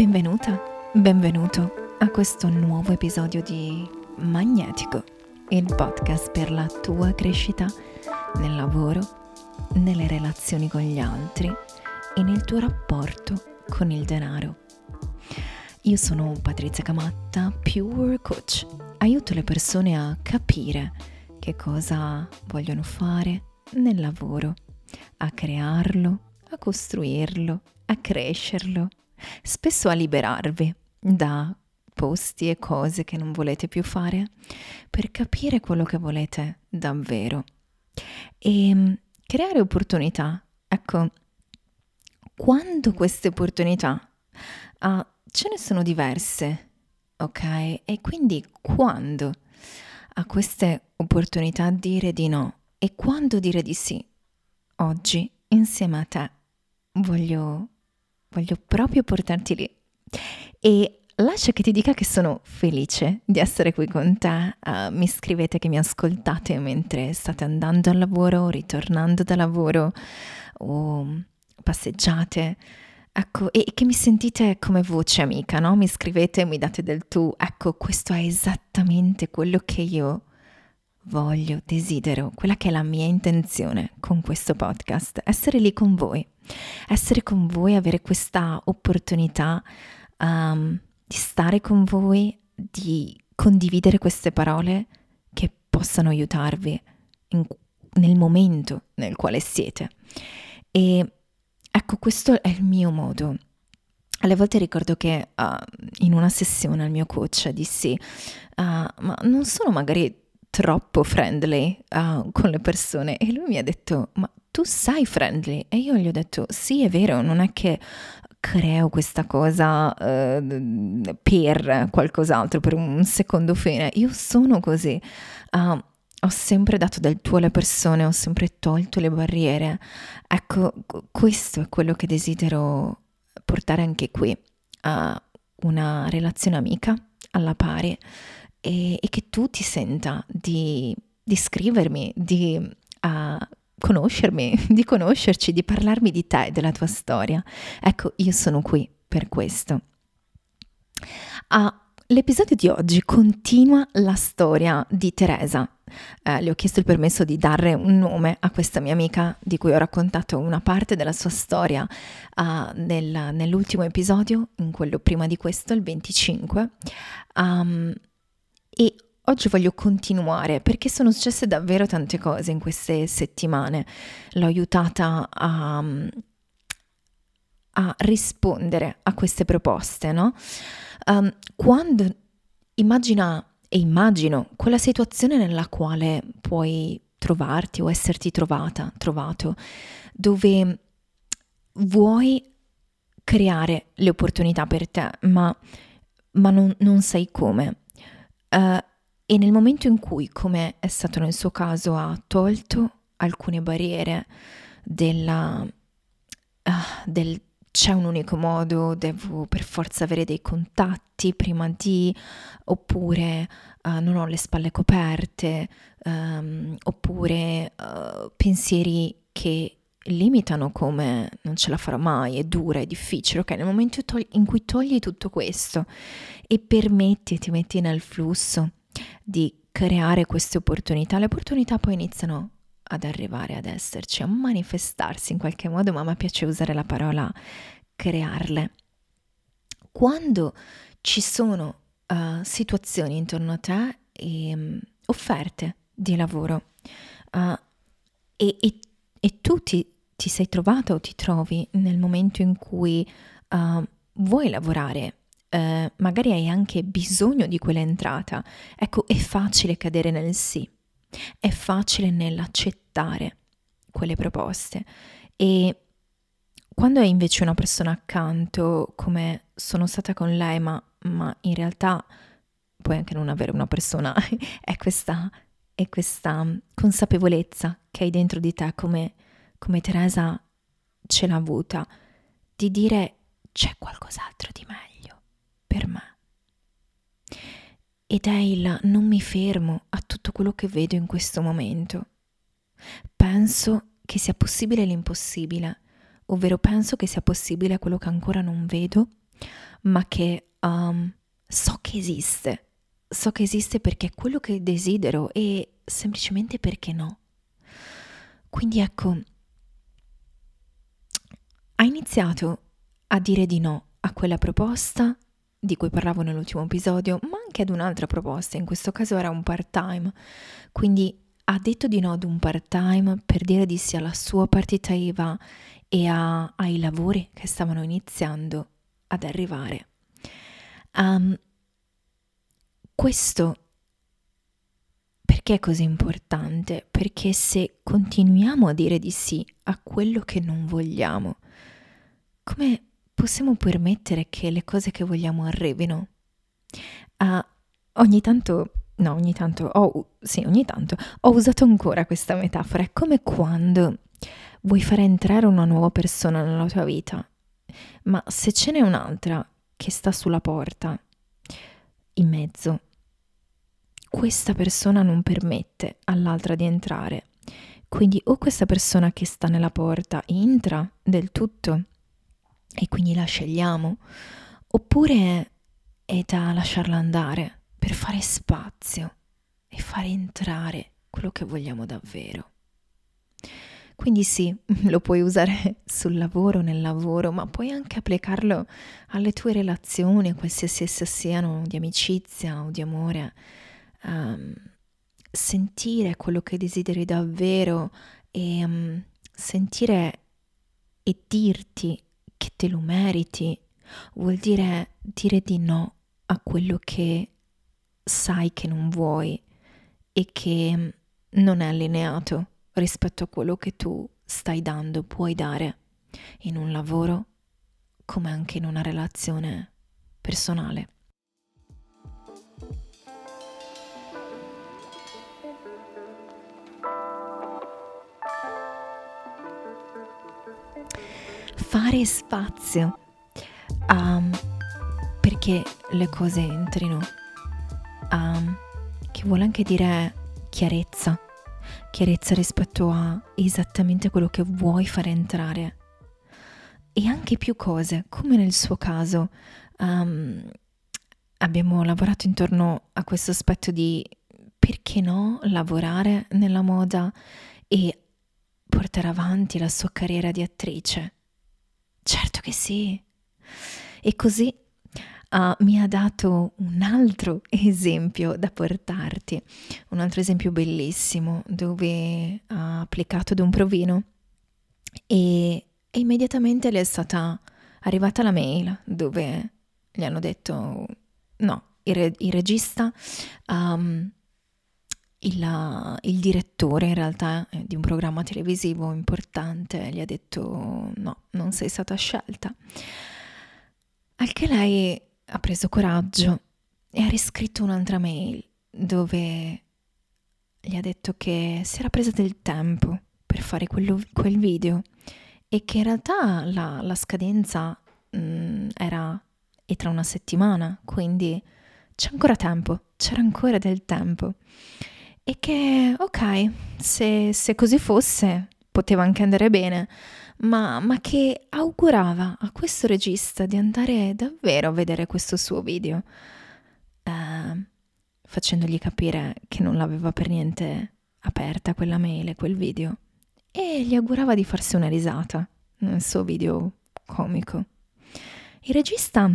Benvenuta, benvenuto a questo nuovo episodio di Magnetico, il podcast per la tua crescita nel lavoro, nelle relazioni con gli altri e nel tuo rapporto con il denaro. Io sono Patrizia Camatta, Pure Coach. Aiuto le persone a capire che cosa vogliono fare nel lavoro, a crearlo, a costruirlo, a crescerlo spesso a liberarvi da posti e cose che non volete più fare per capire quello che volete davvero e mm, creare opportunità. Ecco, quando queste opportunità uh, ce ne sono diverse, ok? E quindi quando a queste opportunità dire di no e quando dire di sì, oggi insieme a te voglio voglio proprio portarti lì. E lascia che ti dica che sono felice di essere qui con te. Uh, mi scrivete che mi ascoltate mentre state andando al lavoro, ritornando da lavoro o passeggiate. Ecco, e che mi sentite come voce amica, no? Mi scrivete, mi date del tu. Ecco, questo è esattamente quello che io voglio, desidero, quella che è la mia intenzione con questo podcast, essere lì con voi, essere con voi, avere questa opportunità um, di stare con voi, di condividere queste parole che possano aiutarvi in, nel momento nel quale siete. E ecco, questo è il mio modo. Alle volte ricordo che uh, in una sessione al mio coach dissi, uh, ma non sono magari troppo friendly uh, con le persone. E lui mi ha detto ma tu sei friendly? E io gli ho detto sì è vero non è che creo questa cosa uh, per qualcos'altro per un secondo fine. Io sono così. Uh, ho sempre dato del tuo alle persone ho sempre tolto le barriere. Ecco questo è quello che desidero portare anche qui a una relazione amica alla pari e, e che tu ti senta di, di scrivermi, di uh, conoscermi, di conoscerci, di parlarmi di te e della tua storia. Ecco, io sono qui per questo. Uh, l'episodio di oggi continua la storia di Teresa. Eh, le ho chiesto il permesso di dare un nome a questa mia amica di cui ho raccontato una parte della sua storia uh, nel, nell'ultimo episodio, in quello prima di questo, il 25. Um, e oggi voglio continuare perché sono successe davvero tante cose in queste settimane. L'ho aiutata a, a rispondere a queste proposte, no? Um, quando immagina e immagino quella situazione nella quale puoi trovarti o esserti trovata, trovato, dove vuoi creare le opportunità per te, ma, ma non, non sai come. Uh, e nel momento in cui, come è stato nel suo caso, ha tolto alcune barriere della, uh, del c'è un unico modo, devo per forza avere dei contatti prima di, oppure uh, non ho le spalle coperte, um, oppure pensieri che limitano come non ce la farò mai, è dura, è difficile, ok? Nel momento in cui togli tutto questo e permetti, ti metti nel flusso di creare queste opportunità, le opportunità poi iniziano ad arrivare, ad esserci, a manifestarsi in qualche modo, ma a me piace usare la parola crearle. Quando ci sono uh, situazioni intorno a te e um, offerte di lavoro uh, e, e, e, tu ti, ti, sei trovata o ti trovi nel momento in cui uh, vuoi lavorare eh, magari hai anche bisogno di quell'entrata, ecco, è facile cadere nel sì, è facile nell'accettare quelle proposte. E quando hai invece una persona accanto, come sono stata con lei, ma, ma in realtà puoi anche non avere una persona, è questa, è questa consapevolezza che hai dentro di te, come, come Teresa ce l'ha avuta, di dire c'è qualcos'altro di meglio per me. Ed è il non mi fermo a tutto quello che vedo in questo momento. Penso che sia possibile l'impossibile, ovvero penso che sia possibile quello che ancora non vedo ma che um, so che esiste. So che esiste perché è quello che desidero e semplicemente perché no. Quindi ecco, ha iniziato a dire di no a quella proposta di cui parlavo nell'ultimo episodio, ma anche ad un'altra proposta, in questo caso era un part-time. Quindi ha detto di no ad un part-time per dire di sì alla sua partita IVA e a, ai lavori che stavano iniziando ad arrivare. Um, questo perché è così importante? Perché se continuiamo a dire di sì a quello che non vogliamo, come possiamo permettere che le cose che vogliamo arrivino? Uh, ogni tanto, no, ogni tanto, oh, sì, ogni tanto ho usato ancora questa metafora. È come quando vuoi fare entrare una nuova persona nella tua vita, ma se ce n'è un'altra che sta sulla porta, in mezzo, questa persona non permette all'altra di entrare. Quindi o questa persona che sta nella porta entra del tutto e quindi la scegliamo, oppure è da lasciarla andare per fare spazio e fare entrare quello che vogliamo davvero. Quindi sì, lo puoi usare sul lavoro, nel lavoro, ma puoi anche applicarlo alle tue relazioni, qualsiasi esse siano, di amicizia o di amore. Um, sentire quello che desideri davvero e um, sentire e dirti che te lo meriti vuol dire dire di no a quello che sai che non vuoi e che non è allineato rispetto a quello che tu stai dando, puoi dare in un lavoro come anche in una relazione personale. Fare spazio um, perché le cose entrino, um, che vuole anche dire chiarezza chiarezza rispetto a esattamente quello che vuoi fare entrare. E anche più cose, come nel suo caso. Um, abbiamo lavorato intorno a questo aspetto di perché no lavorare nella moda e portare avanti la sua carriera di attrice. Certo che sì. E così uh, mi ha dato un altro esempio da portarti, un altro esempio bellissimo dove ha applicato ad un provino e, e immediatamente le è stata arrivata la mail dove gli hanno detto no, il, re, il regista... Um, il, il, direttore in realtà eh, di un programma televisivo importante gli ha detto no, non sei stata scelta. Al che lei ha preso coraggio e ha riscritto un'altra mail dove gli ha detto che si era presa del tempo per fare quello, quel video e che in realtà la, la scadenza mh, mm, era e tra una settimana, quindi c'è ancora tempo, c'era ancora del tempo. E che, ok, se, se così fosse, poteva anche andare bene, ma, ma che augurava a questo regista di andare davvero a vedere questo suo video, eh, facendogli capire che non l'aveva per niente aperta quella mail, quel video, e gli augurava di farsi una risata nel suo video comico. Il regista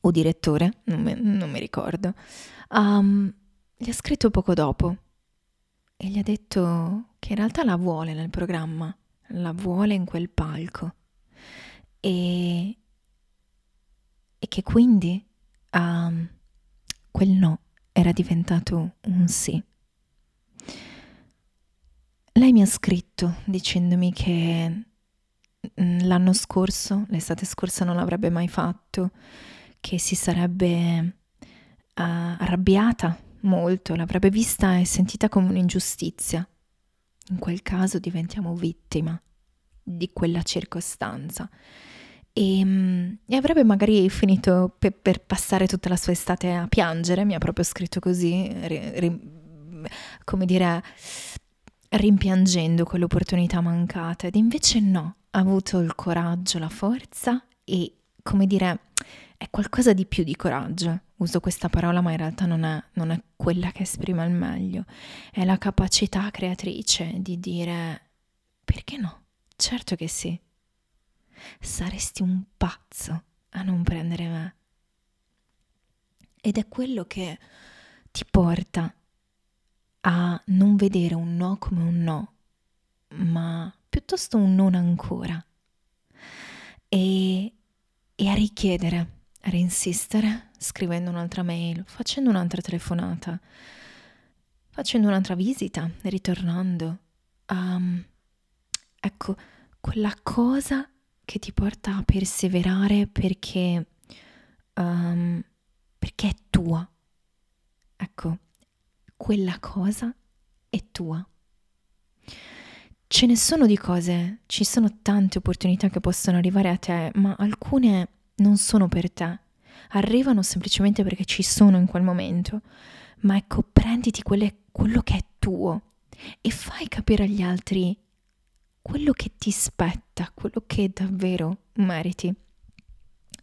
o direttore, non mi, non mi ricordo, um, gli ha scritto poco dopo e gli ha detto che in realtà la vuole nel programma la vuole in quel palco e, e che quindi um, quel no era diventato un sì. Lei mi ha scritto dicendomi che mm, l'anno scorso, l'estate scorsa non l'avrebbe mai fatto, che si sarebbe uh, arrabbiata molto, l'avrebbe vista e sentita come un'ingiustizia in quel caso diventiamo vittima di quella circostanza. E, ehm, e avrebbe magari finito per, per, passare tutta la sua estate a piangere, mi ha proprio scritto così, ri, ri, come dire, rimpiangendo quell'opportunità mancata. Ed invece no, ha avuto il coraggio, la forza e come dire, è qualcosa di più di coraggio. Uso questa parola, ma in realtà non è, non è quella che esprime al meglio. È la capacità creatrice di dire perché no? Certo che sì. Saresti un pazzo a non prendere me. Ed è quello che ti porta a non vedere un no come un no, ma piuttosto un non ancora. E, e a richiedere a reinsistere scrivendo un'altra mail, facendo un'altra telefonata, facendo un'altra visita, ritornando. Um, ecco, quella cosa che ti porta a perseverare perché, um, perché è tua. Ecco, quella cosa è tua. Ce ne sono di cose, ci sono tante opportunità che possono arrivare a te, ma alcune non sono per te, arrivano semplicemente perché ci sono in quel momento. Ma ecco, prenditi quelle, quello che è tuo e fai capire agli altri quello che ti spetta, quello che davvero meriti.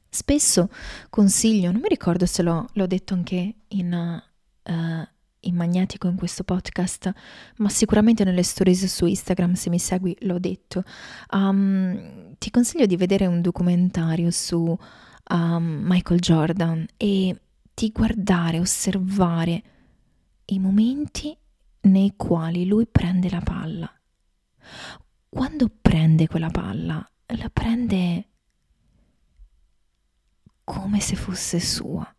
Spesso consiglio, non mi ricordo se l'ho, l'ho detto anche in, uh, in Magnetico in questo podcast, ma sicuramente nelle stories su Instagram, se mi segui, l'ho detto. Um, ti consiglio di vedere un documentario su um, Michael Jordan e di guardare, osservare i momenti nei quali lui prende la palla. Quando prende quella palla, la prende come se fosse sua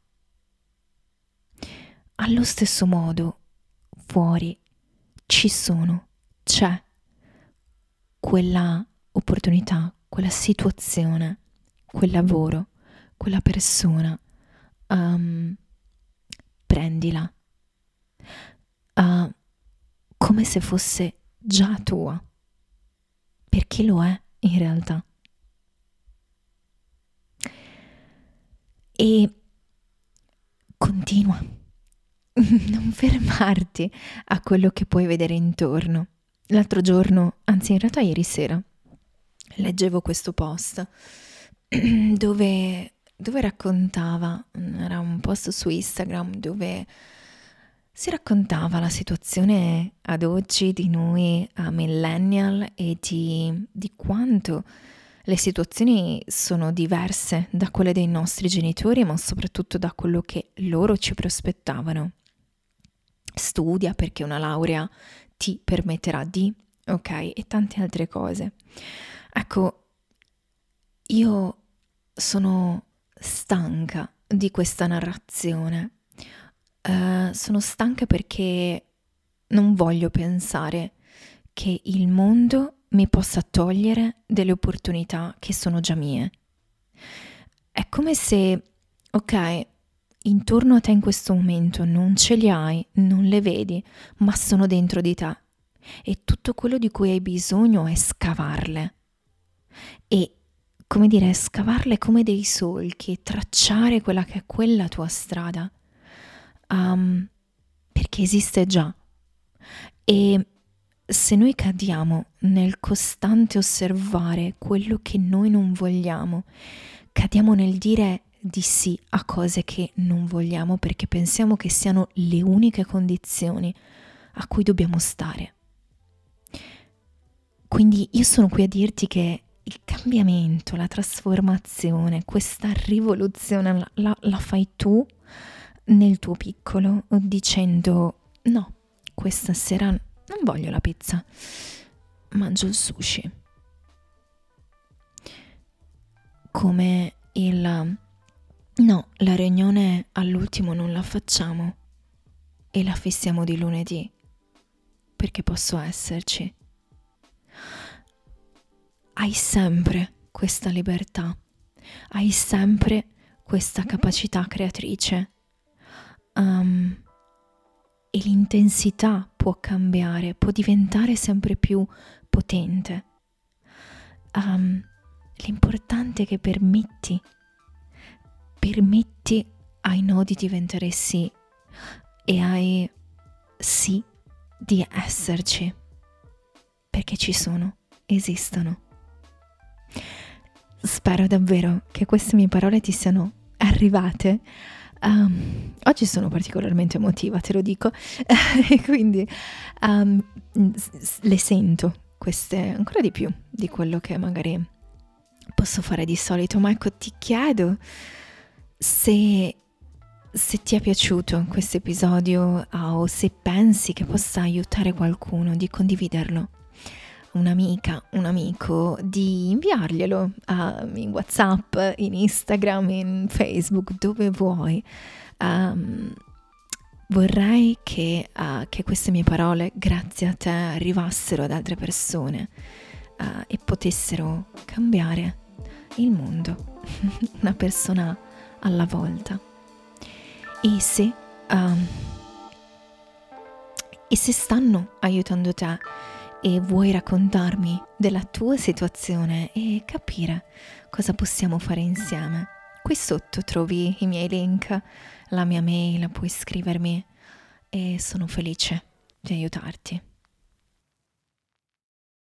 allo stesso modo, fuori ci sono, c'è quella opportunità, quella situazione, quel lavoro, quella persona. Um, prendila uh, come se fosse già tua, perché lo è in realtà. E continua non fermarti a quello che puoi vedere intorno. L'altro giorno, anzi in realtà ieri sera, leggevo questo post dove, dove raccontava, era un post su Instagram dove si raccontava la situazione ad oggi di noi a millennial e di, di quanto le situazioni sono diverse da quelle dei nostri genitori, ma soprattutto da quello che loro ci prospettavano studia perché una laurea ti permetterà di, ok? E tante altre cose. Ecco, io sono stanca di questa narrazione. Uh, sono stanca perché non voglio pensare che il mondo mi possa togliere delle opportunità che sono già mie. È come se, ok, intorno a te in questo momento non ce li hai, non le vedi, ma sono dentro di te. E tutto quello di cui hai bisogno è scavarle. E, come dire, scavarle come dei solchi, tracciare quella che è quella tua strada. Um, perché esiste già. E se noi cadiamo nel costante osservare quello che noi non vogliamo, cadiamo nel dire di sì a cose che non vogliamo perché pensiamo che siano le uniche condizioni a cui dobbiamo stare. Quindi io sono qui a dirti che il cambiamento, la trasformazione, questa rivoluzione la, la, fai tu nel tuo piccolo dicendo no, questa sera non voglio la pizza, mangio il sushi. Come il No, la riunione all'ultimo non la facciamo e la fissiamo di lunedì, perché posso esserci. Hai sempre questa libertà, hai sempre questa capacità creatrice um, e l'intensità può cambiare, può diventare sempre più potente. Um, l'importante è che permetti permetti ai no di diventare sì e ai sì di esserci, perché ci sono, esistono. Spero davvero che queste mie parole ti siano arrivate. Um, oggi sono particolarmente emotiva, te lo dico, e quindi um, le sento queste ancora di più di quello che magari posso fare di solito, ma ecco ti chiedo se, se ti è piaciuto questo episodio uh, o se pensi che possa aiutare qualcuno di condividerlo un'amica, un amico, di inviarglielo uh, in WhatsApp, in Instagram, in Facebook, dove vuoi. Um, vorrei che, uh, che, queste mie parole, grazie a te, arrivassero ad altre persone uh, e potessero cambiare il mondo, una persona alla volta. E se, um, e se stanno aiutando te e vuoi raccontarmi della tua situazione e capire cosa possiamo fare insieme, qui sotto trovi i miei link, la mia mail, puoi scrivermi e sono felice di aiutarti.